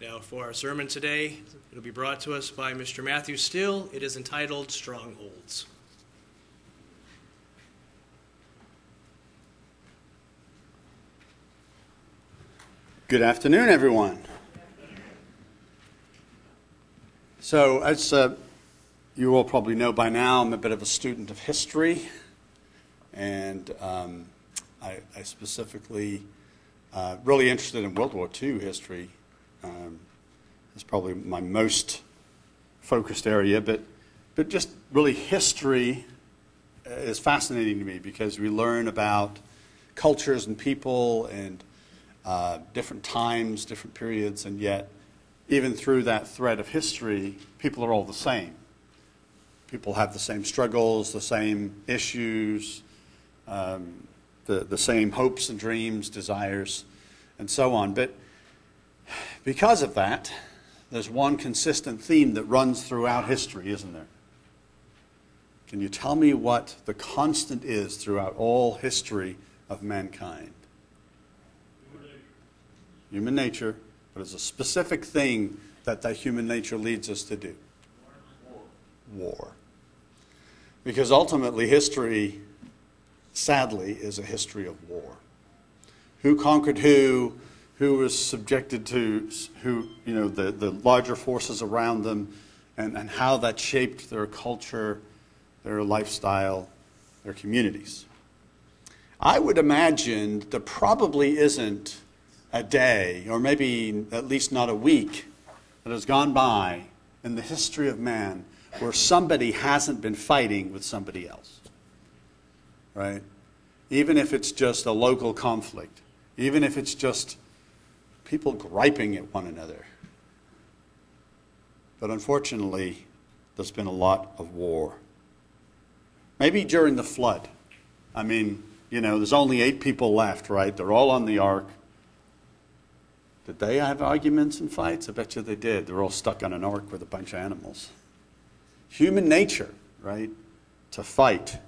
Now, for our sermon today, it'll be brought to us by Mr. Matthew Steel. It is entitled Strongholds. Good afternoon, everyone. So, as uh, you all probably know by now, I'm a bit of a student of history, and um, I, I, specifically uh, really interested in World War II history. Um, it's probably my most focused area, but but just really history is fascinating to me because we learn about cultures and people and uh, different times, different periods, and yet, even through that thread of history, people are all the same. People have the same struggles, the same issues, um, the, the same hopes and dreams, desires, and so on. But because of that, there's one consistent theme that runs throughout history, isn't there? Can you tell me what the constant is throughout all history of mankind? human nature, but it's a specific thing that that human nature leads us to do war. war. Because ultimately, history, sadly, is a history of war. Who conquered who? Who was subjected to who, you know, the, the larger forces around them, and, and how that shaped their culture, their lifestyle, their communities. I would imagine there probably isn't a day, or maybe at least not a week, that has gone by in the history of man where somebody hasn't been fighting with somebody else. Right? Even if it's just a local conflict, even if it's just people griping at one another. But unfortunately, there's been a lot of war. Maybe during the flood. I mean, you know, there's only eight people left, right? They're all on the ark. Did they have arguments and fights? I bet you they did. They're all stuck on an ark with a bunch of animals. Human nature, right? To fight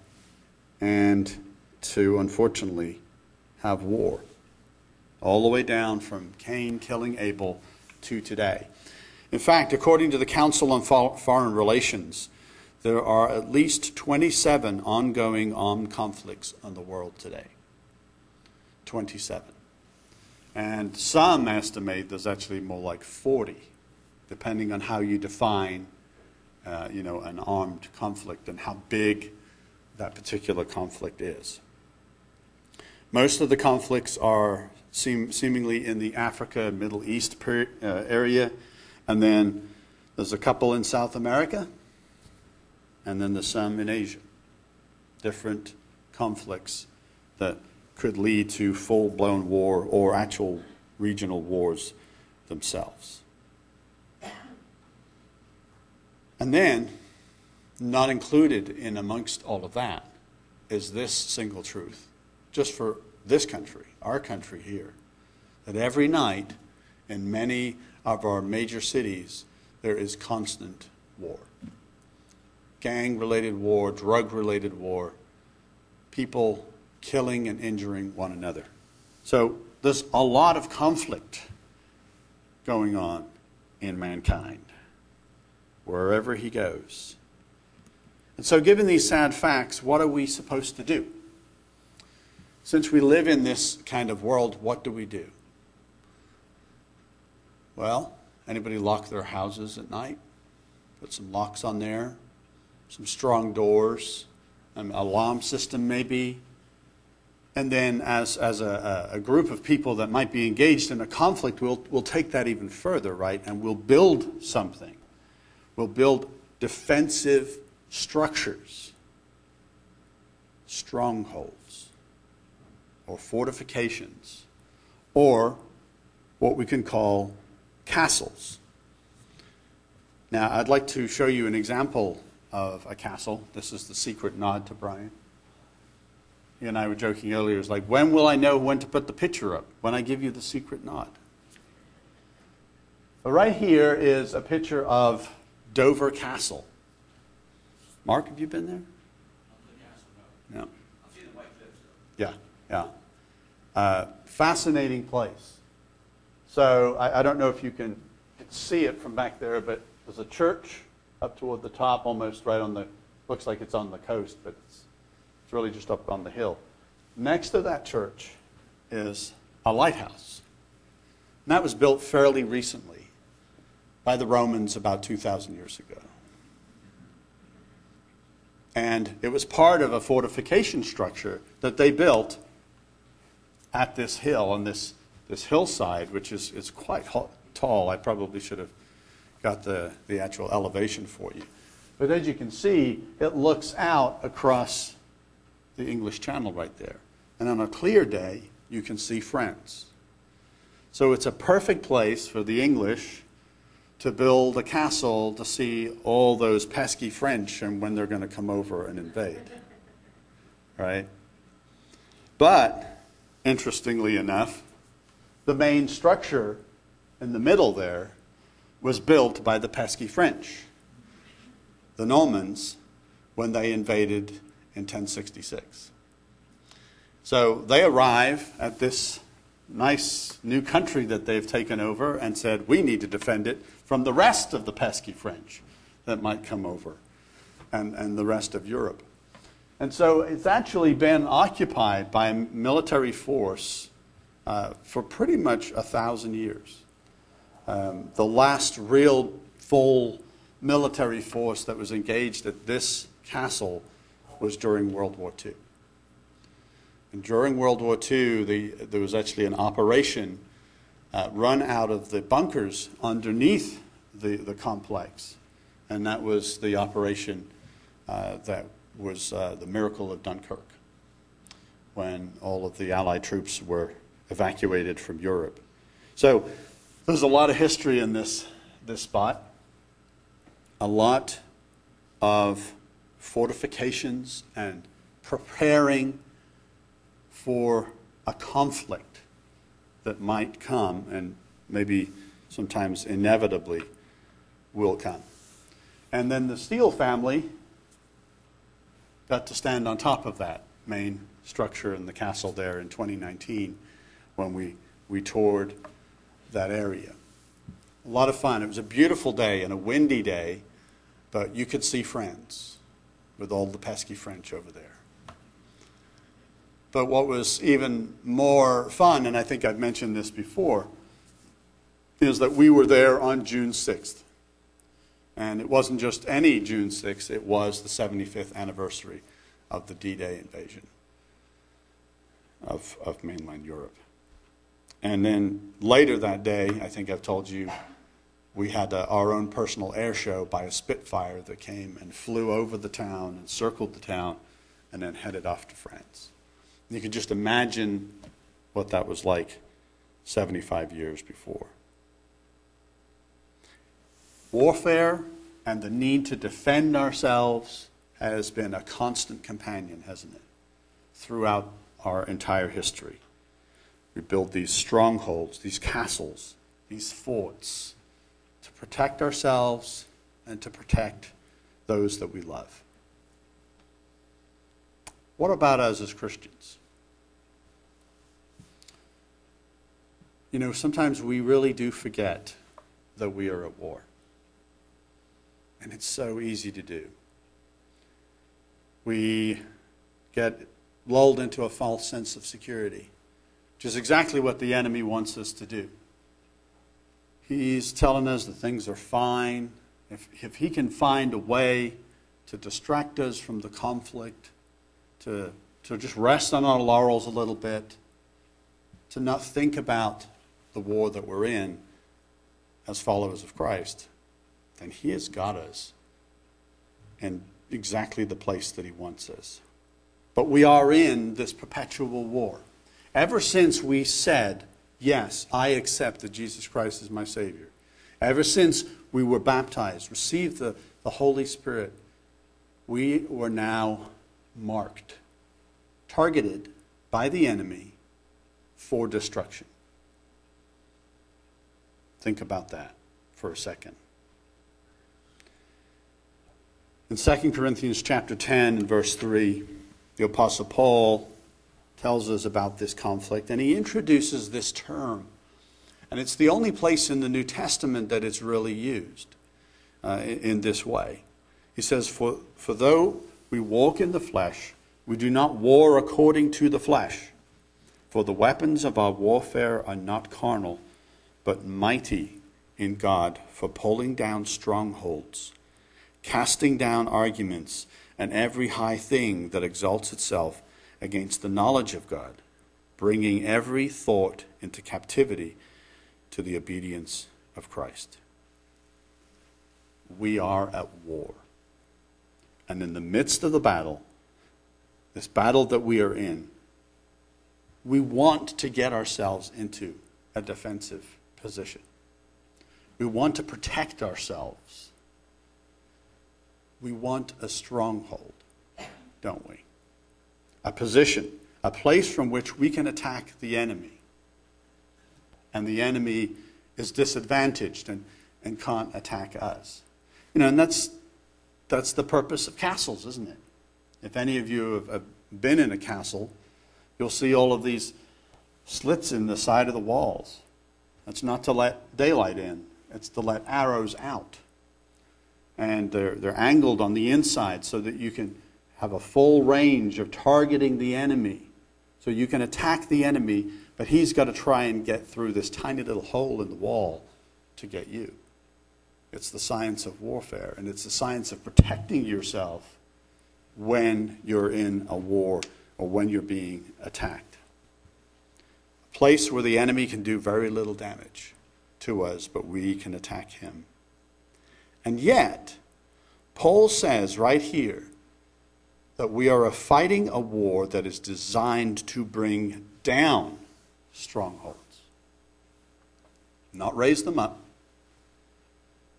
and to, unfortunately, have war. All the way down from Cain killing Abel to today. In fact, according to the Council on Foreign Relations, there are at least 27 ongoing armed conflicts in the world today. 27. And some estimate there's actually more like 40, depending on how you define, uh, you know, an armed conflict and how big that particular conflict is. Most of the conflicts are seem, seemingly in the Africa, Middle East uh, area, and then there's a couple in South America, and then there's some in Asia. Different conflicts that could lead to full blown war or actual regional wars themselves. And then, not included in amongst all of that, is this single truth, just for this country, our country here, that every night in many of our major cities, there is constant war. Gang related war, drug related war, people killing and injuring one another. So there's a lot of conflict going on in mankind, wherever he goes. And so, given these sad facts, what are we supposed to do? Since we live in this kind of world, what do we do? Well, anybody lock their houses at night? Put some locks on there, some strong doors, an alarm system maybe, and then, as, as a, a, group of people that might be engaged in a conflict, we'll, we'll take that even further, right? And we'll build something. We'll build defensive structures, strongholds, or fortifications, or what we can call castles. Now, I'd like to show you an example of a castle. This is the secret nod to Brian. You and I were joking earlier. It's like, when will I know when to put the picture up? When I give you the secret nod. But right here is a picture of Dover Castle. Mark, have you been there? No. Yeah, yeah. Uh, fascinating place. So I, I, don't know if you can see it from back there, but there's a church up toward the top, almost right on the, looks like it's on the coast, but it's, it's really just up on the hill. Next to that church is a lighthouse. And that was built fairly recently by the Romans about 2,000 years ago. And it was part of a fortification structure that they built at this hill, on this, this hillside, which is, is quite tall. I probably should have got the, the actual elevation for you. But as you can see, it looks out across the English Channel right there. And on a clear day, you can see France. So it's a perfect place for the English to build a castle to see all those pesky French and when they're going to come over and invade. Right? But, interestingly enough, the main structure in the middle there was built by the pesky French, the Normans, when they invaded in 1066. So they arrive at this nice new country that they've taken over and said, we need to defend it from the rest of the pesky French that might come over and, and the rest of Europe. And so it's actually been occupied by military force uh, for pretty much a thousand years. Um, the last real full military force that was engaged at this castle was during World War II. And during World War II, the, there was actually an operation uh, run out of the bunkers underneath the, the complex. And that was the operation uh, that was uh, the miracle of Dunkirk, when all of the Allied troops were evacuated from Europe. So there's a lot of history in this, this spot, a lot of fortifications and preparing for a conflict that might come and maybe sometimes inevitably will come. And then the Steel family got to stand on top of that main structure in the castle there in 2019 when we, we toured that area. A lot of fun. It was a beautiful day and a windy day, but you could see France with all the pesky French over there. But what was even more fun, and I think I've mentioned this before, is that we were there on June 6th. And it wasn't just any June 6th, it was the 75th anniversary of the D Day invasion of, of mainland Europe. And then later that day, I think I've told you, we had a, our own personal air show by a Spitfire that came and flew over the town and circled the town and then headed off to France. You can just imagine what that was like 75 years before. Warfare and the need to defend ourselves has been a constant companion, hasn't it? Throughout our entire history. We build these strongholds, these castles, these forts to protect ourselves and to protect those that we love. What about us as Christians? You know, sometimes we really do forget that we are at war. And it's so easy to do. We get lulled into a false sense of security, which is exactly what the enemy wants us to do. He's telling us that things are fine. If, if he can find a way to distract us from the conflict, to, to just rest on our laurels a little bit, to not think about the war that we're in as followers of Christ, then He has got us in exactly the place that He wants us. But we are in this perpetual war. Ever since we said, Yes, I accept that Jesus Christ is my Savior, ever since we were baptized, received the, the Holy Spirit, we were now marked, targeted by the enemy for destruction. Think about that for a second. In 2 Corinthians chapter 10 and verse 3, the apostle Paul tells us about this conflict and he introduces this term And it's the only place in the New Testament that it's really used uh, in, in this way. He says, for, for though we walk in the flesh, we do not war according to the flesh. For the weapons of our warfare are not carnal, but mighty in God for pulling down strongholds, casting down arguments, and every high thing that exalts itself against the knowledge of God, bringing every thought into captivity to the obedience of Christ. We are at war. And in the midst of the battle, this battle that we are in, we want to get ourselves into a defensive position. We want to protect ourselves. We want a stronghold, don't we? A position, a place from which we can attack the enemy. And the enemy is disadvantaged and, and can't attack us. You know, and that's, that's the purpose of castles, isn't it? If any of you have, have been in a castle, you'll see all of these slits in the side of the walls. That's not to let daylight in, it's to let arrows out. And they're, they're angled on the inside so that you can have a full range of targeting the enemy. So you can attack the enemy, but he's got to try and get through this tiny little hole in the wall to get you. It's the science of warfare, and it's the science of protecting yourself when you're in a war or when you're being attacked. A place where the enemy can do very little damage to us, but we can attack him. And yet, Paul says right here that we are fighting a war that is designed to bring down strongholds, not raise them up,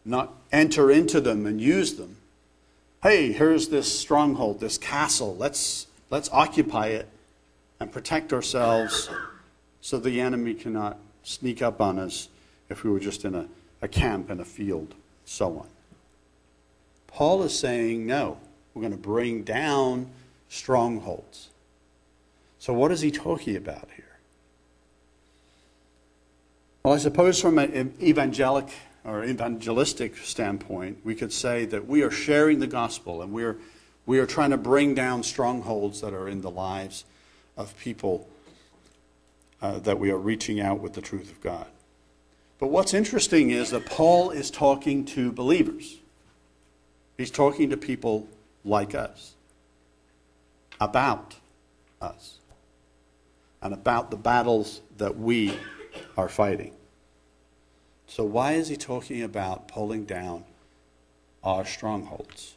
not enter into them and use them. Hey, here's this stronghold, this castle. Let's, let's occupy it and protect ourselves so the enemy cannot sneak up on us if we were just in a, a camp in a field, so on. Paul is saying, no, we're going to bring down strongholds. So, what is he talking about here? Well, I suppose from an evangelic or evangelistic standpoint, we could say that we are sharing the gospel and we're, we are trying to bring down strongholds that are in the lives of people uh, that we are reaching out with the truth of God. But what's interesting is that Paul is talking to believers. He's talking to people like us about us and about the battles that we are fighting. So, why is he talking about pulling down our strongholds?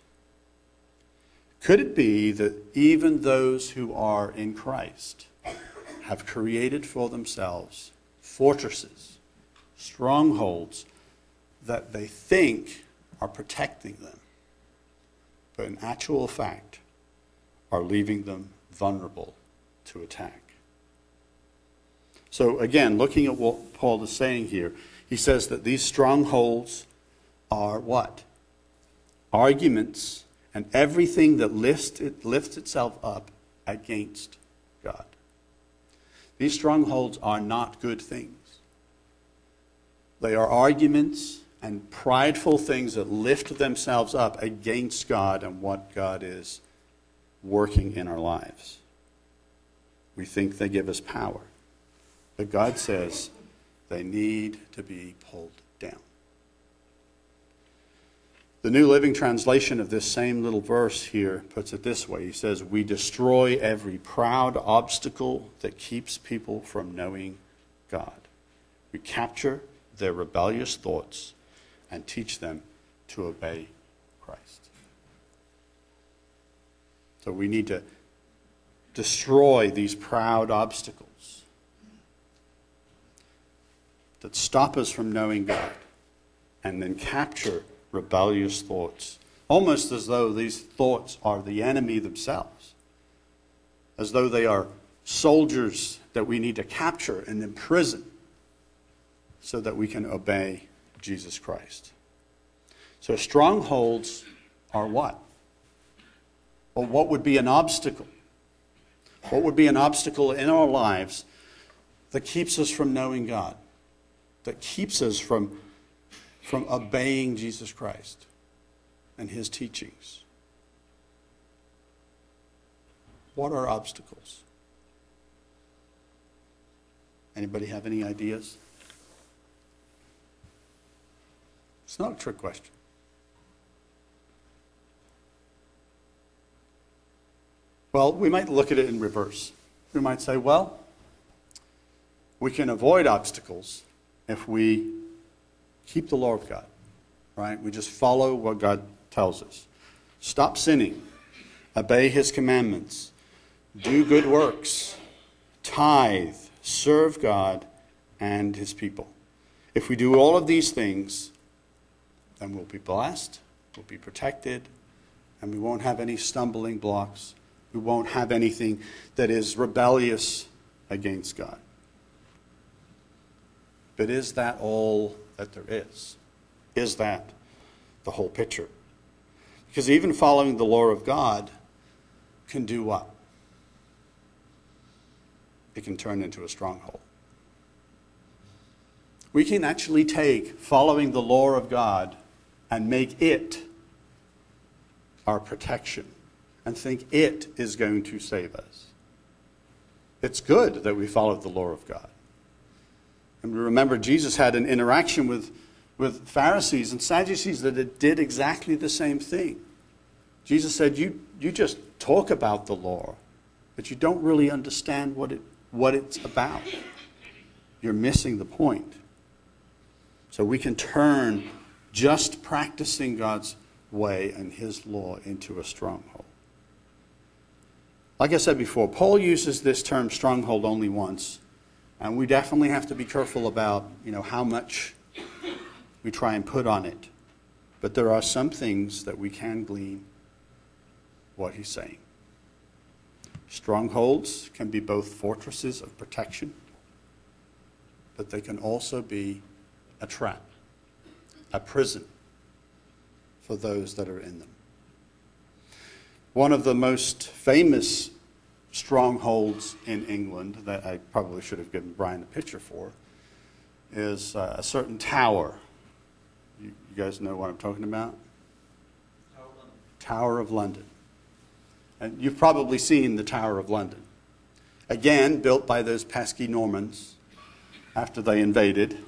Could it be that even those who are in Christ have created for themselves fortresses, strongholds that they think are protecting them, but in actual fact are leaving them vulnerable to attack? So, again, looking at what Paul is saying here, he says that these strongholds are what? Arguments and everything that lifts, it, lifts itself up against God. These strongholds are not good things. They are arguments and prideful things that lift themselves up against God and what God is working in our lives. We think they give us power. But God says they need to be pulled down. The New Living Translation of this same little verse here puts it this way He says, We destroy every proud obstacle that keeps people from knowing God. We capture their rebellious thoughts and teach them to obey Christ. So we need to destroy these proud obstacles that stop us from knowing God and then capture rebellious thoughts, almost as though these thoughts are the enemy themselves, as though they are soldiers that we need to capture and imprison so that we can obey Jesus Christ. So, strongholds are what? Well, what would be an obstacle? What would be an obstacle in our lives that keeps us from knowing God? that keeps us from, from obeying Jesus Christ and his teachings? What are obstacles? Anybody have any ideas? It's not a trick question. Well, we might look at it in reverse. We might say, well, we can avoid obstacles if we keep the law of God, right? We just follow what God tells us. Stop sinning, obey his commandments, do good works, tithe, serve God and his people. If we do all of these things, then we'll be blessed, we'll be protected, and we won't have any stumbling blocks. We won't have anything that is rebellious against God. But is that all that there is? Is that the whole picture? Because even following the law of God can do what? It can turn into a stronghold. We can actually take following the law of God and make it our protection and think it is going to save us. It's good that we follow the law of God. And we remember Jesus had an interaction with, with Pharisees and Sadducees that it did exactly the same thing. Jesus said, you, you just talk about the law, but you don't really understand what, it, what it's about. You're missing the point. So we can turn just practicing God's way and his law into a stronghold. Like I said before, Paul uses this term stronghold only once, and we definitely have to be careful about, you know, how much we try and put on it. But there are some things that we can glean what he's saying. Strongholds can be both fortresses of protection, but they can also be a trap, a prison for those that are in them. One of the most famous strongholds in England that I probably should have given Brian a picture for is uh, a certain tower. You, you guys know what I'm talking about? Tower of London. Tower of London. And you've probably seen the Tower of London. Again, built by those pesky Normans after they invaded.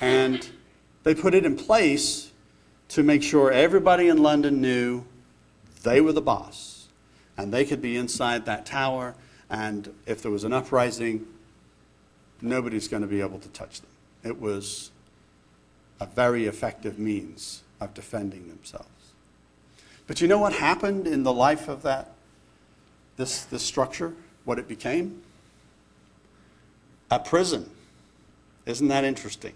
And they put it in place to make sure everybody in London knew they were the boss. And they could be inside that tower, and if there was an uprising, nobody's going to be able to touch them. It was a very effective means of defending themselves. But you know what happened in the life of that this, this structure? What it became? A prison. Isn't that interesting?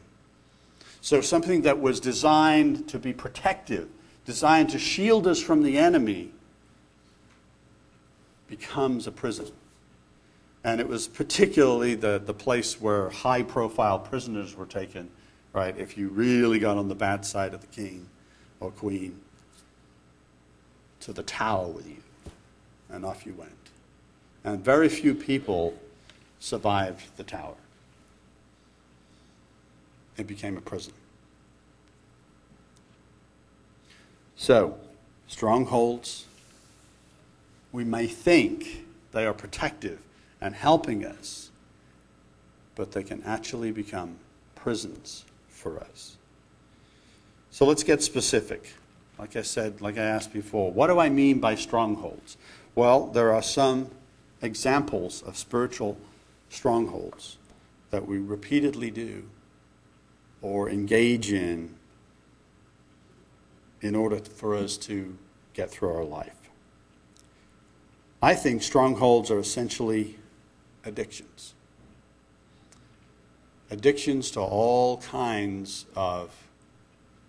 So something that was designed to be protective, designed to shield us from the enemy, becomes a prison. And it was particularly the, the place where high profile prisoners were taken, right? If you really got on the bad side of the king or queen, to the tower with you. And off you went. And very few people survived the tower. It became a prison. So, strongholds, we may think they are protective and helping us, but they can actually become prisons for us. So let's get specific. Like I said, like I asked before, what do I mean by strongholds? Well, there are some examples of spiritual strongholds that we repeatedly do or engage in in order for us to get through our life. I think strongholds are essentially addictions. Addictions to all kinds of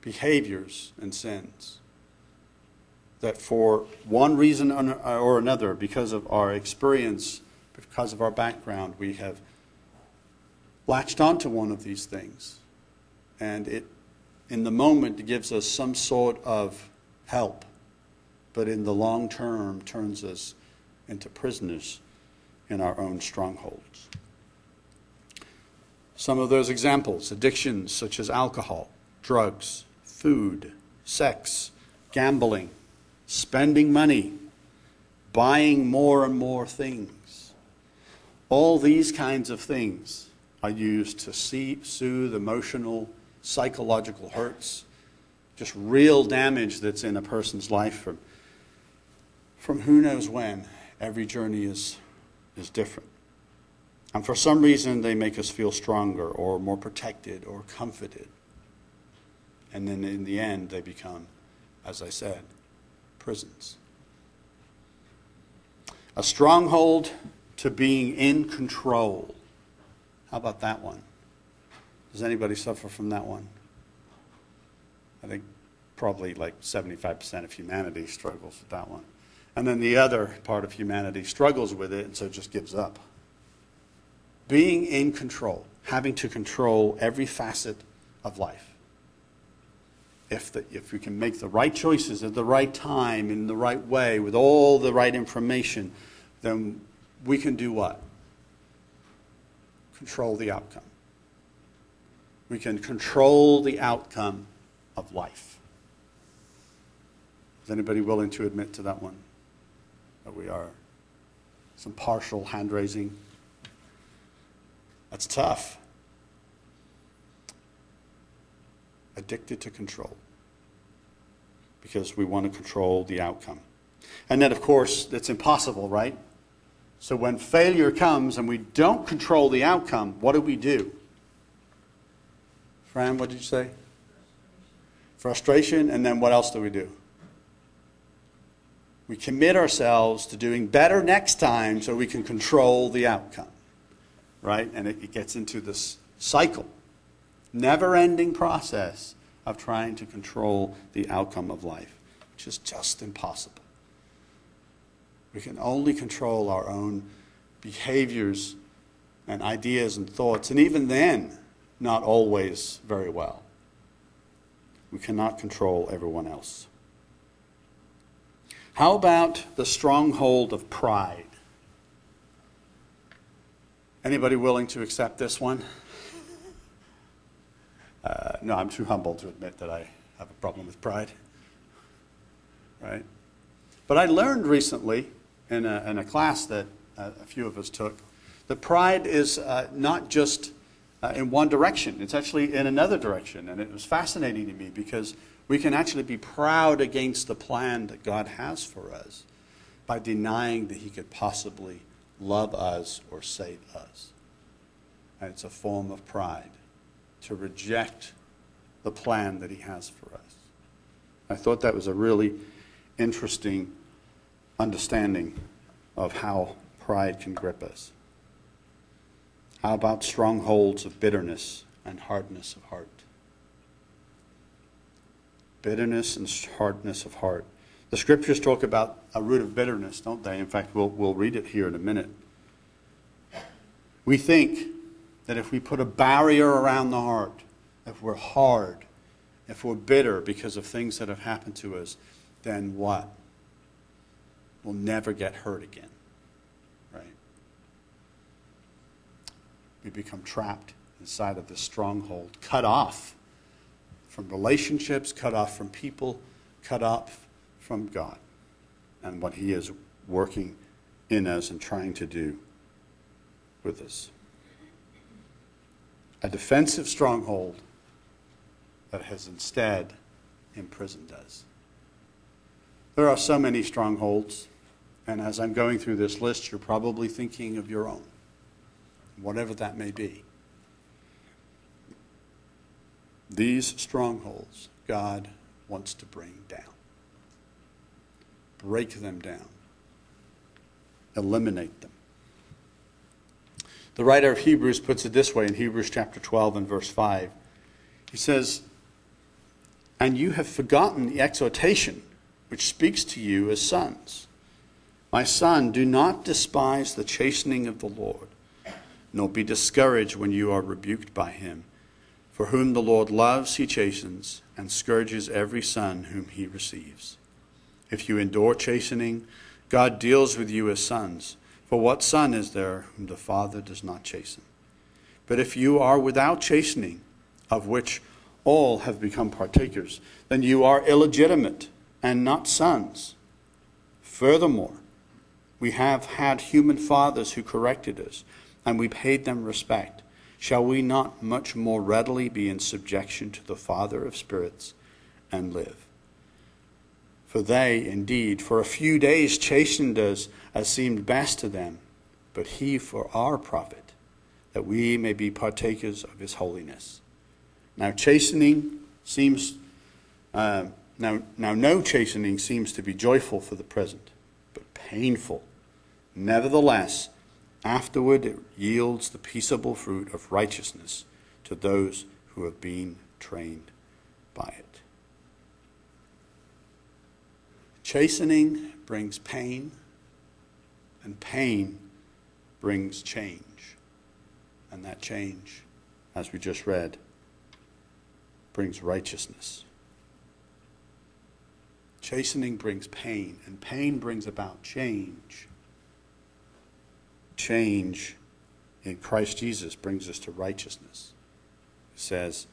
behaviors and sins that for one reason or another, because of our experience, because of our background, we have latched onto one of these things. And it, in the moment, gives us some sort of help, but in the long term, turns us into prisoners in our own strongholds. Some of those examples addictions such as alcohol, drugs, food, sex, gambling, spending money, buying more and more things. All these kinds of things are used to see, soothe emotional, psychological hurts, just real damage that's in a person's life from, from who knows when. Every journey is, is different. And for some reason, they make us feel stronger or more protected or comforted. And then in the end, they become, as I said, prisons. A stronghold to being in control. How about that one? Does anybody suffer from that one? I think probably like 75% of humanity struggles with that one. And then the other part of humanity struggles with it and so just gives up. Being in control, having to control every facet of life. If, the, if we can make the right choices at the right time, in the right way, with all the right information, then we can do what? Control the outcome. We can control the outcome of life. Is anybody willing to admit to that one? That we are? Some partial hand raising. That's tough. Addicted to control. Because we want to control the outcome. And then, of course, that's impossible, right? So when failure comes and we don't control the outcome, what do we do? Fran, what did you say? Frustration, and then what else do we do? We commit ourselves to doing better next time so we can control the outcome. Right? And it, it gets into this cycle, never ending process of trying to control the outcome of life, which is just impossible. We can only control our own behaviors and ideas and thoughts, and even then, not always very well. We cannot control everyone else. How about the stronghold of pride? Anybody willing to accept this one? Uh, no, I'm too humble to admit that I have a problem with pride. Right? But I learned recently in a, in a class that uh, a few of us took that pride is uh, not just uh, in one direction, it's actually in another direction. And it was fascinating to me because we can actually be proud against the plan that God has for us by denying that He could possibly love us or save us. And it's a form of pride to reject the plan that He has for us. I thought that was a really interesting understanding of how pride can grip us. How about strongholds of bitterness and hardness of heart? Bitterness and hardness of heart. The scriptures talk about a root of bitterness, don't they? In fact, we'll, we'll read it here in a minute. We think that if we put a barrier around the heart, if we're hard, if we're bitter because of things that have happened to us, then what? We'll never get hurt again. Right? We become trapped inside of this stronghold, cut off from relationships, cut off from people, cut off from God and what He is working in us and trying to do with us. A defensive stronghold that has instead imprisoned us. There are so many strongholds, and as I'm going through this list, you're probably thinking of your own, whatever that may be. These strongholds God wants to bring down. Break them down. Eliminate them. The writer of Hebrews puts it this way in Hebrews chapter 12 and verse 5. He says, And you have forgotten the exhortation which speaks to you as sons. My son, do not despise the chastening of the Lord, nor be discouraged when you are rebuked by him. For whom the Lord loves, he chastens, and scourges every son whom he receives. If you endure chastening, God deals with you as sons. For what son is there whom the Father does not chasten? But if you are without chastening, of which all have become partakers, then you are illegitimate and not sons. Furthermore, we have had human fathers who corrected us, and we paid them respect. Shall we not much more readily be in subjection to the Father of spirits and live? For they, indeed, for a few days chastened us as seemed best to them, but he for our profit, that we may be partakers of his holiness. Now, chastening seems, uh, now, now, no chastening seems to be joyful for the present, but painful. Nevertheless, afterward it yields the peaceable fruit of righteousness to those who have been trained by it. Chastening brings pain, and pain brings change. And that change, as we just read, brings righteousness. Chastening brings pain, and pain brings about change. Change in Christ Jesus brings us to righteousness. It says,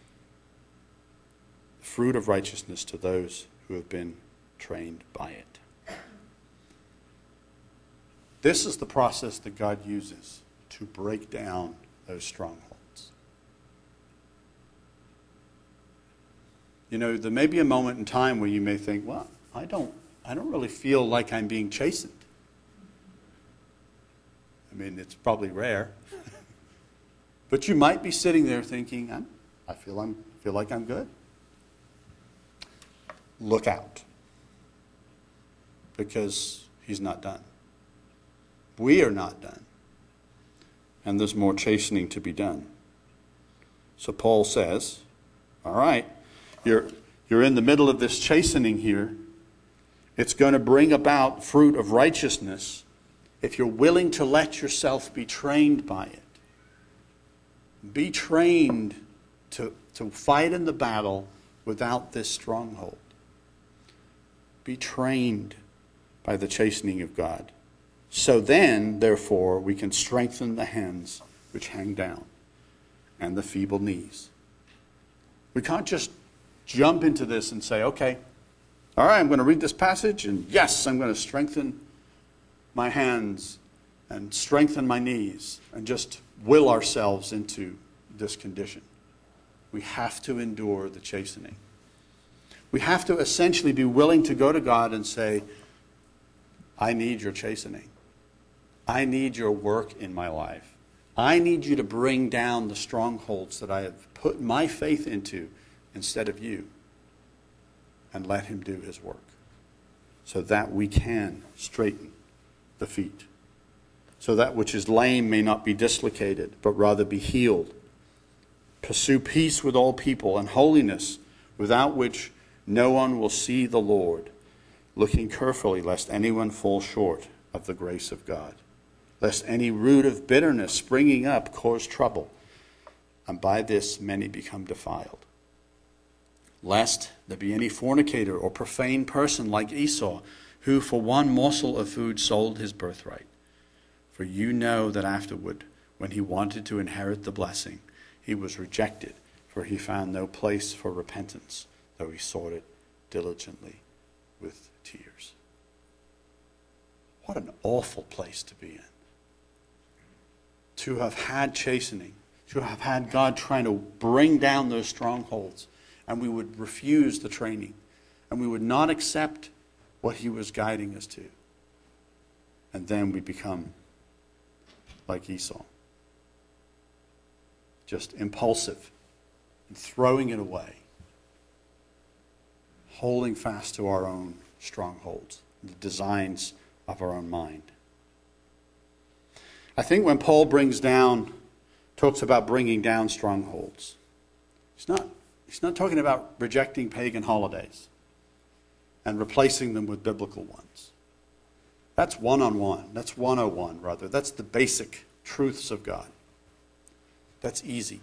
fruit of righteousness to those who have been trained by it. This is the process that God uses to break down those strongholds. You know, there may be a moment in time where you may think, well, I don't, I don't really feel like I'm being chastened. I mean, it's probably rare. but you might be sitting there thinking, I'm, I feel, I'm, feel like I'm good. Look out. Because he's not done. We are not done. And there's more chastening to be done. So Paul says, All right, you're, you're in the middle of this chastening here. It's going to bring about fruit of righteousness if you're willing to let yourself be trained by it. Be trained to, to fight in the battle without this stronghold. Be trained by the chastening of God. So then, therefore, we can strengthen the hands which hang down and the feeble knees. We can't just jump into this and say, okay, all right, I'm going to read this passage, and yes, I'm going to strengthen my hands and strengthen my knees and just will ourselves into this condition. We have to endure the chastening. We have to essentially be willing to go to God and say, I need your chastening. I need your work in my life. I need you to bring down the strongholds that I have put my faith into instead of you and let him do his work so that we can straighten the feet. So that which is lame may not be dislocated, but rather be healed. Pursue peace with all people and holiness, without which no one will see the Lord, looking carefully lest anyone fall short of the grace of God, lest any root of bitterness springing up cause trouble, and by this many become defiled. Lest there be any fornicator or profane person like Esau who for one morsel of food sold his birthright. For you know that afterward, when he wanted to inherit the blessing, he was rejected, for he found no place for repentance, though he sought it diligently with tears. What an awful place to be in. To have had chastening, to have had God trying to bring down those strongholds, and we would refuse the training, and we would not accept what he was guiding us to. And then we become like Esau just impulsive and throwing it away, holding fast to our own strongholds, the designs of our own mind. I think when Paul brings down, talks about bringing down strongholds, he's not, he's not talking about rejecting pagan holidays and replacing them with biblical ones. That's one on one. That's 101, rather. That's the basic truths of God. That's easy,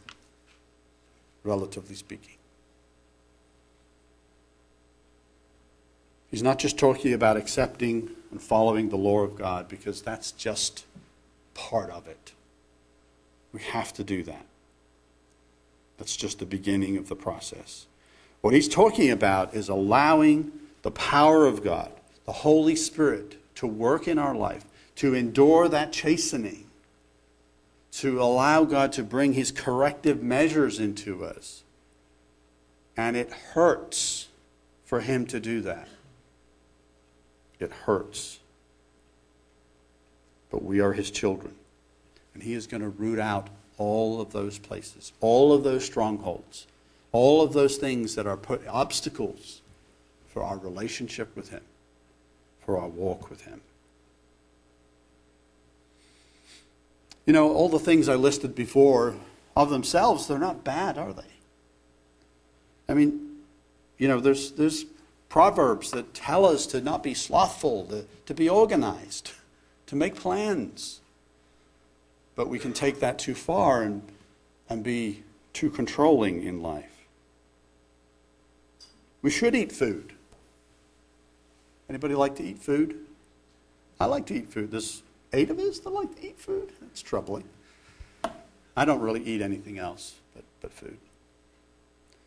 relatively speaking. He's not just talking about accepting and following the law of God, because that's just part of it. We have to do that. That's just the beginning of the process. What he's talking about is allowing the power of God, the Holy Spirit, to work in our life, to endure that chastening, to allow God to bring his corrective measures into us. And it hurts for him to do that. It hurts. But we are his children. And he is going to root out all of those places, all of those strongholds, all of those things that are put obstacles for our relationship with him, for our walk with him. You know, all the things I listed before of themselves, they're not bad, are they? I mean, you know, there's, there's proverbs that tell us to not be slothful, to, to be organized, to make plans. But we can take that too far and, and be too controlling in life. We should eat food. Anybody like to eat food? I like to eat food. There's eight of us that like to eat food. That's troubling. I don't really eat anything else but, but food.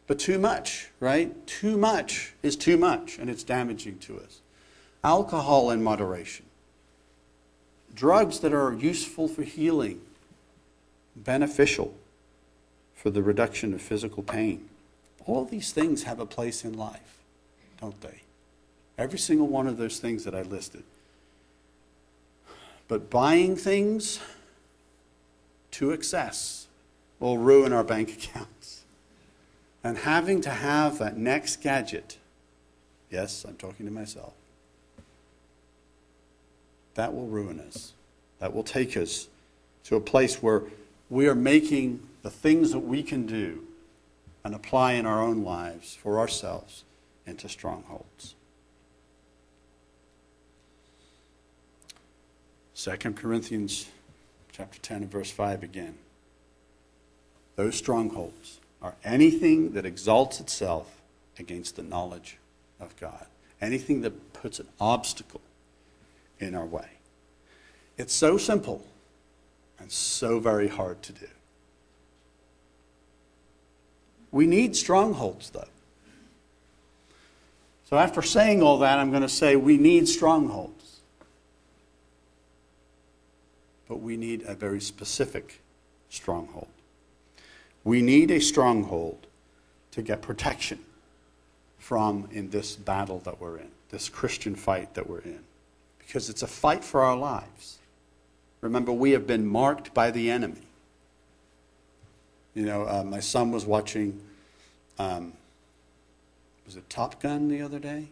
But too much, right? Too much is too much, and it's damaging to us. Alcohol in moderation. Drugs that are useful for healing, beneficial for the reduction of physical pain. All these things have a place in life, don't they? Every single one of those things that I listed. But buying things to excess will ruin our bank accounts. And having to have that next gadget, yes, I'm talking to myself, that will ruin us. That will take us to a place where we are making the things that we can do and apply in our own lives for ourselves into strongholds. 2 Corinthians chapter 10 and verse 5 again. Those strongholds are anything that exalts itself against the knowledge of God, anything that puts an obstacle in our way. It's so simple and so very hard to do. We need strongholds, though. So, after saying all that, I'm going to say we need strongholds. But we need a very specific stronghold. We need a stronghold to get protection from in this battle that we're in, this Christian fight that we're in. Because it's a fight for our lives. Remember, we have been marked by the enemy. You know, uh, my son was watching, um, was it Top Gun the other day?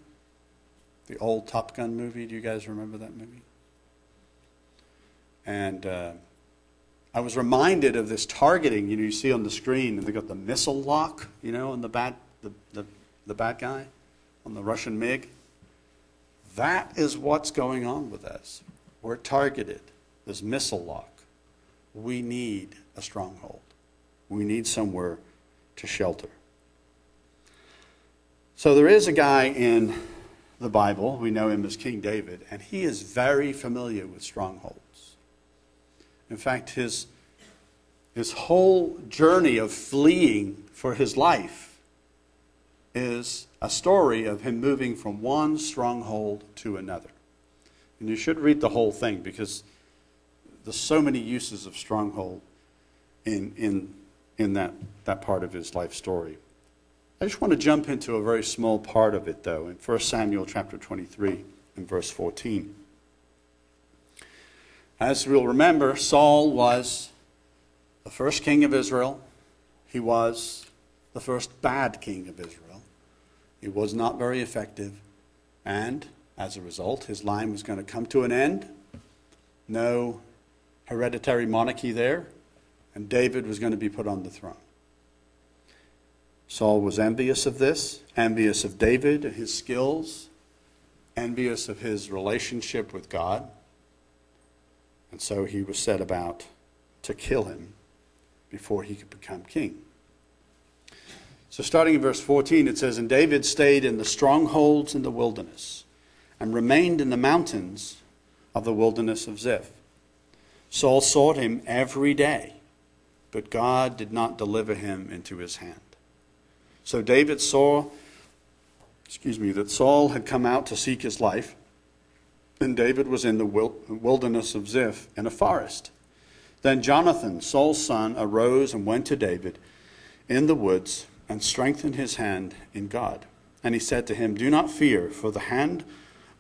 The old Top Gun movie. Do you guys remember that movie? And uh, I was reminded of this targeting, you know, you see on the screen, and they got the missile lock, you know, on the bad, the, the, the bad guy on the Russian MiG. That is what's going on with us. We're targeted. There's missile lock. We need a stronghold. We need somewhere to shelter. So there is a guy in the Bible, we know him as King David, and he is very familiar with strongholds. In fact, his, his whole journey of fleeing for his life is a story of him moving from one stronghold to another. And you should read the whole thing because there's so many uses of stronghold in, in, in that, that part of his life story. I just want to jump into a very small part of it, though, in 1 Samuel chapter 23 and verse 14. As we'll remember, Saul was the first king of Israel. He was the first bad king of Israel. He was not very effective. And as a result, his line was going to come to an end. No hereditary monarchy there. And David was going to be put on the throne. Saul was envious of this, envious of David and his skills, envious of his relationship with God. And so he was set about to kill him before he could become king. So, starting in verse 14, it says, And David stayed in the strongholds in the wilderness and remained in the mountains of the wilderness of Ziph. Saul sought him every day but God did not deliver him into his hand. So David saw, excuse me, that Saul had come out to seek his life, and David was in the wilderness of Ziph in a forest. Then Jonathan, Saul's son, arose and went to David in the woods and strengthened his hand in God. And he said to him, Do not fear, for the hand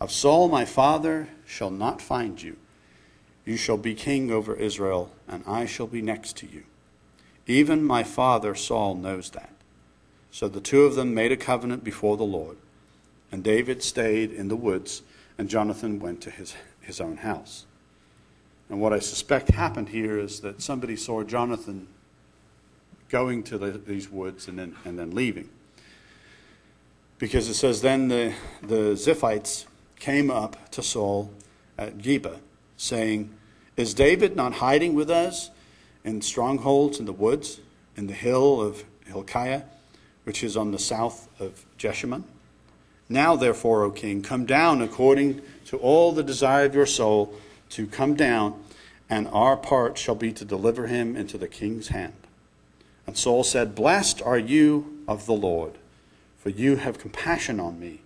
of Saul my father shall not find you. You shall be king over Israel, and I shall be next to you. Even my father Saul knows that. So the two of them made a covenant before the Lord. And David stayed in the woods, and Jonathan went to his, his own house. And what I suspect happened here is that somebody saw Jonathan going to the, these woods and then, and then leaving. Because it says, Then the, the Ziphites came up to Saul at Gibeah, saying, Is David not hiding with us in strongholds in the woods, in the hill of Hachilah, which is on the south of Jeshimon? Now, therefore, O king, come down according to all the desire of your soul to come down, and our part shall be to deliver him into the king's hand. And Saul said, Blessed are you of the Lord, for you have compassion on me.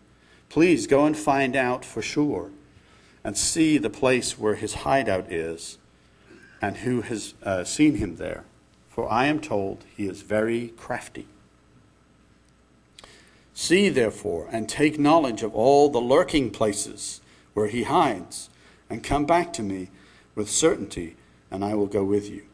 Please go and find out for sure, and see the place where his hideout is, and who has uh, seen him there. For I am told he is very crafty. See, therefore, and take knowledge of all the lurking places where he hides, and come back to me with certainty, and I will go with you.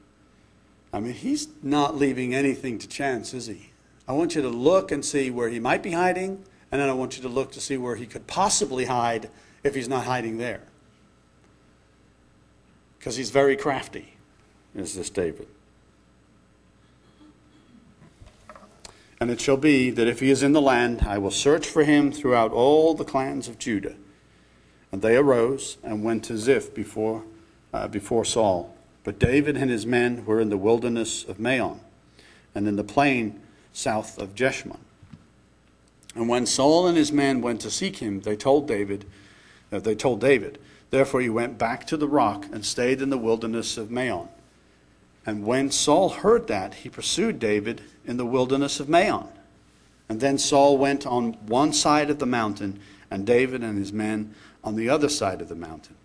I mean, he's not leaving anything to chance, is he? I want you to look and see where he might be hiding, and then I want you to look to see where he could possibly hide if he's not hiding there. Because he's very crafty, is this David. And it shall be that if he is in the land, I will search for him throughout all the clans of Judah. And they arose and went to Ziph before, uh, before Saul. But David and his men were in the wilderness of Maon, and in the plain south of Jeshimon. And when Saul and his men went to seek him, they told David, uh, they told David. Therefore he went back to the rock and stayed in the wilderness of Maon. And when Saul heard that, he pursued David in the wilderness of Maon. And then Saul went on one side of the mountain, and David and his men on the other side of the mountain.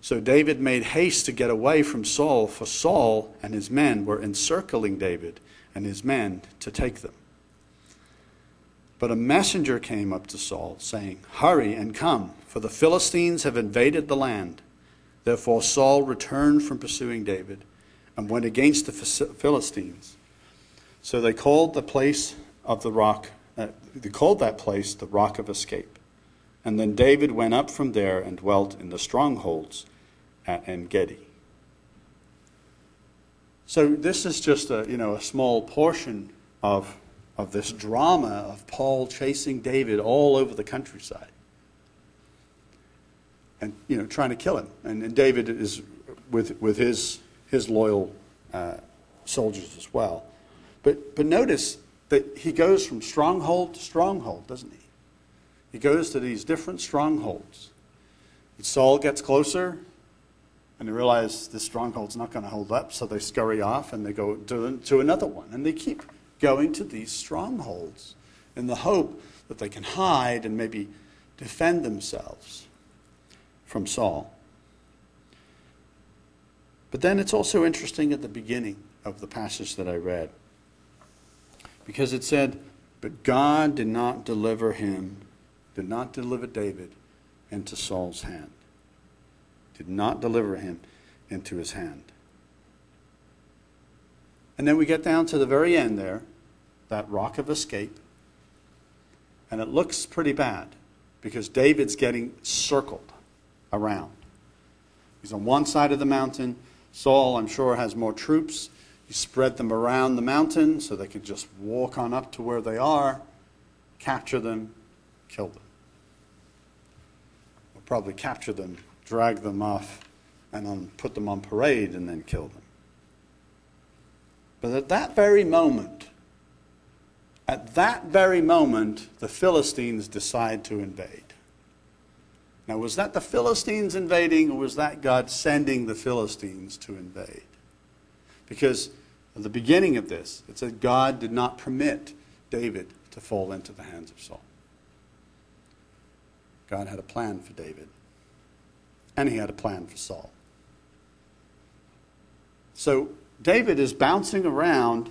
So David made haste to get away from Saul, for Saul and his men were encircling David and his men to take them. But a messenger came up to Saul, saying, Hurry and come, for the Philistines have invaded the land. Therefore Saul returned from pursuing David and went against the Philistines. So they called the place of the rock, uh, they called that place the rock of escape. And then David went up from there and dwelt in the strongholds at En Gedi. So this is just a you know a small portion of of this drama of Paul chasing David all over the countryside. And you know, trying to kill him. And, and David is with with his his loyal uh, soldiers as well. But but notice that he goes from stronghold to stronghold, doesn't he? He goes to these different strongholds. And Saul gets closer, and they realize this stronghold's not going to hold up, so they scurry off and they go to, to another one. And they keep going to these strongholds in the hope that they can hide and maybe defend themselves from Saul. But then it's also interesting at the beginning of the passage that I read, because it said, But God did not deliver him, did not deliver David into Saul's hand did not deliver him into his hand. And then we get down to the very end there, that rock of escape. And it looks pretty bad because David's getting circled around. He's on one side of the mountain. Saul, I'm sure, has more troops. He spread them around the mountain so they can just walk on up to where they are, capture them, kill them. We'll probably capture them drag them off and on, put them on parade and then kill them. But at that very moment, at that very moment, the Philistines decide to invade. Now, was that the Philistines invading, or was that God sending the Philistines to invade? Because At the beginning of this, it said God did not permit David to fall into the hands of Saul. God had a plan for David, and he had a plan for Saul. So David is bouncing around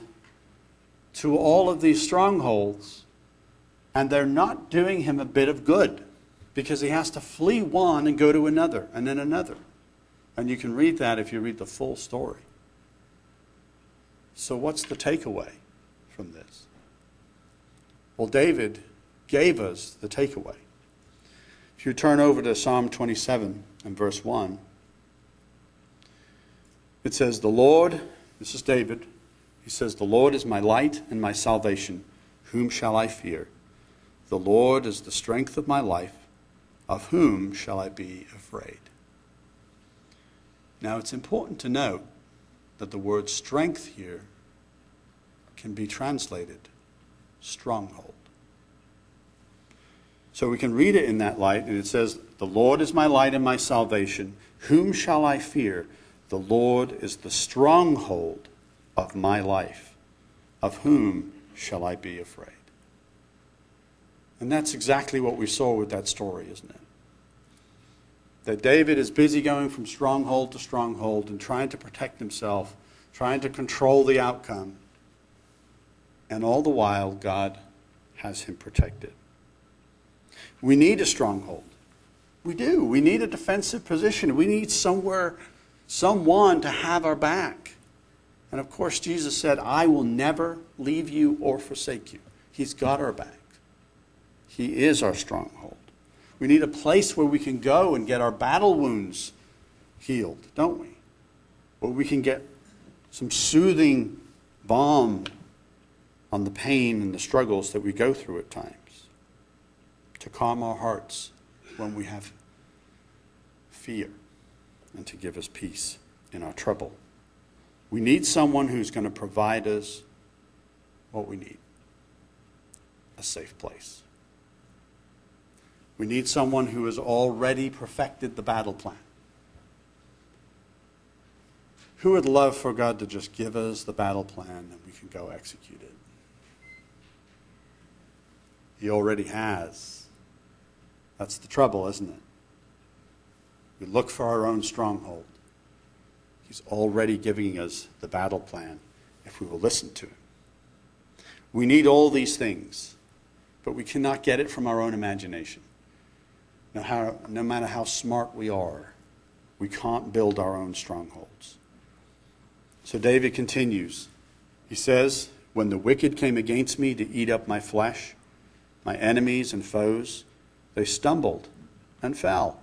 to all of these strongholds, and they're not doing him a bit of good because he has to flee one and go to another, and then another. And you can read that if you read the full story. So, what's the takeaway from this? Well, David gave us the takeaway. If you turn over to Psalm 27 and verse 1, it says, The Lord, this is David, he says, The Lord is my light and my salvation. Whom shall I fear? The Lord is the strength of my life. Of whom shall I be afraid? Now, it's important to note that the word strength here can be translated stronghold. So we can read it in that light, and it says, The Lord is my light and my salvation. Whom shall I fear? The Lord is the stronghold of my life. Of whom shall I be afraid? And that's exactly what we saw with that story, isn't it? That David is busy going from stronghold to stronghold and trying to protect himself, trying to control the outcome. And all the while, God has him protected. We need a stronghold. We do. We need a defensive position. We need somewhere, someone to have our back. And of course, Jesus said, I will never leave you or forsake you. He's got our back. He is our stronghold. We need a place where we can go and get our battle wounds healed, don't we? Where we can get some soothing balm on the pain and the struggles that we go through at times, to calm our hearts when we have fear, and to give us peace in our trouble. We need someone who's going to provide us what we need a safe place. We need someone who has already perfected the battle plan. Who would love for God to just give us the battle plan and we can go execute it? He already has. That's the trouble, isn't it? We look for our own stronghold. He's already giving us the battle plan if we will listen to him. We need all these things, but we cannot get it from our own imagination. No, how, no matter how smart we are, we can't build our own strongholds. So David continues. He says, When the wicked came against me to eat up my flesh, my enemies and foes, they stumbled and fell.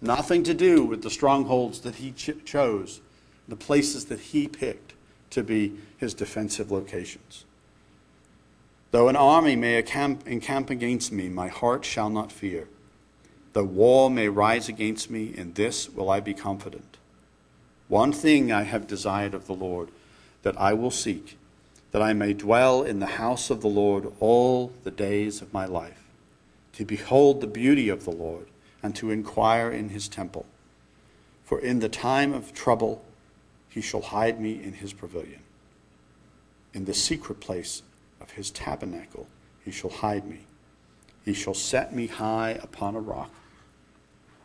Nothing to do with the strongholds that he ch- chose, the places that he picked to be his defensive locations. Though an army may encamp, against me, my heart shall not fear. Though war may rise against me, in this will I be confident. One thing I have desired of the Lord, that I will seek, that I may dwell in the house of the Lord all the days of my life, to behold the beauty of the Lord, and to inquire in his temple. For in the time of trouble he shall hide me in his pavilion. In the secret place of his tabernacle he shall hide me. He shall set me high upon a rock.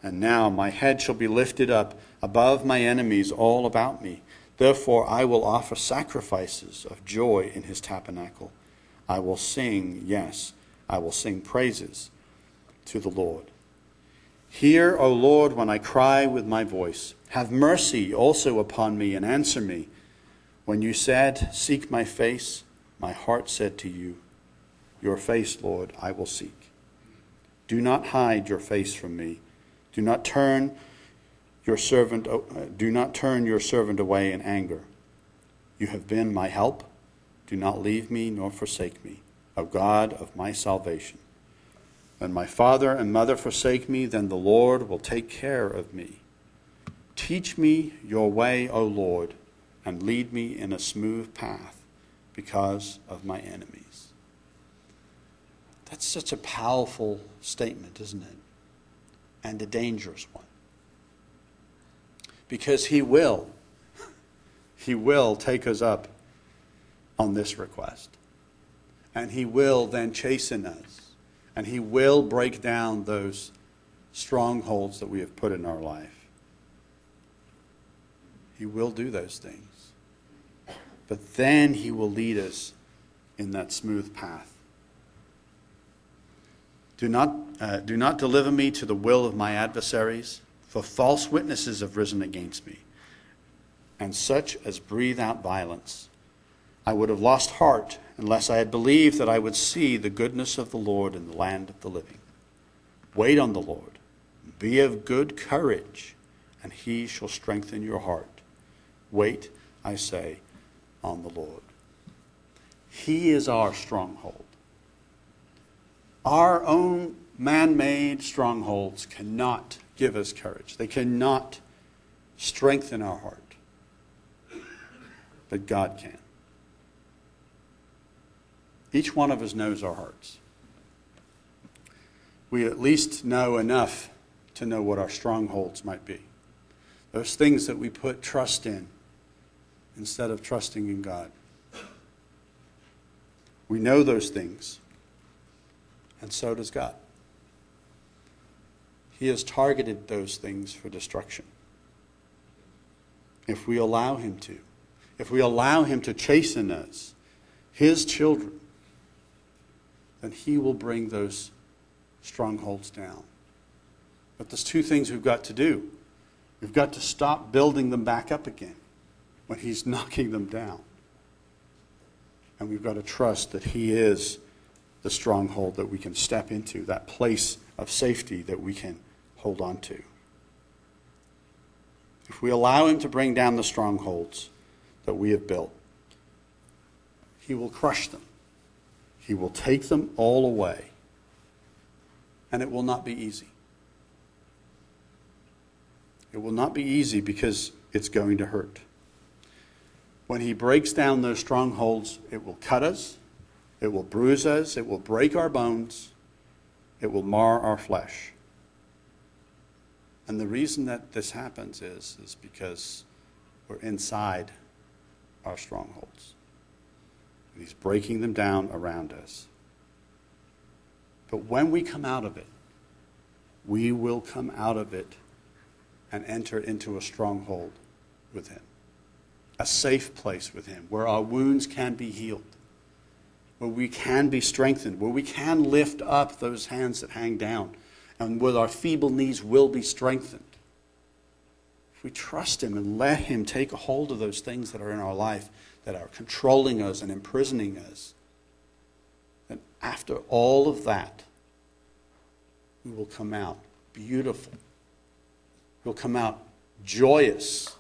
And now my head shall be lifted up above my enemies all about me. Therefore I will offer sacrifices of joy in his tabernacle. I will sing, yes, I will sing praises to the Lord. Hear, O Lord, when I cry with my voice. Have mercy also upon me and answer me. When you said, Seek my face, my heart said to you, Your face, Lord, I will seek. Do not hide your face from me. Do not turn your servant uh, do not turn your servant away in anger. You have been my help. Do not leave me nor forsake me, O God of my salvation. When my father and mother forsake me, then the Lord will take care of me. Teach me your way, O Lord, and lead me in a smooth path because of my enemies. That's such a powerful statement, isn't it? And a dangerous one. Because he will. He will take us up on this request. And He will then chasten us. And He will break down those strongholds that we have put in our life. He will do those things. But then He will lead us in that smooth path. Do not, uh, do not deliver me to the will of my adversaries, for false witnesses have risen against me, and such as breathe out violence. I would have lost heart unless I had believed that I would see the goodness of the Lord in the land of the living. Wait on the Lord. Be of good courage, and he shall strengthen your heart. Wait, I say, on the Lord. He is our stronghold. Our own man made strongholds cannot give us courage, they cannot strengthen our heart. But God can. Each one of us knows our hearts. We at least know enough to know what our strongholds might be. Those things that we put trust in instead of trusting in God. We know those things, and so does God. He has targeted those things for destruction. If we allow Him to, if we allow Him to chasten us, His children, then He will bring those strongholds down. But there's two things we've got to do. We've got to stop building them back up again when He's knocking them down. And we've got to trust that He is the stronghold that we can step into, that place of safety that we can hold on to. If we allow Him to bring down the strongholds that we have built, He will crush them. He will take them all away. And it will not be easy. It will not be easy because it's going to hurt. When he breaks down those strongholds, it will cut us, it will bruise us, it will break our bones, it will mar our flesh. And the reason that this happens is, is because we're inside our strongholds. And he's breaking them down around us. But when we come out of it, we will come out of it and enter into a stronghold with him a safe place with Him, where our wounds can be healed, where we can be strengthened, where we can lift up those hands that hang down, and where our feeble knees will be strengthened. If we trust Him and let Him take a hold of those things that are in our life that are controlling us and imprisoning us, then after all of that, we will come out beautiful. We'll come out joyous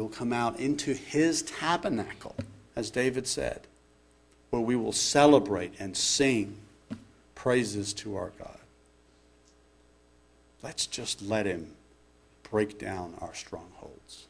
will come out into his tabernacle, as David said, where we will celebrate and sing praises to our God. Let's just let him break down our strongholds.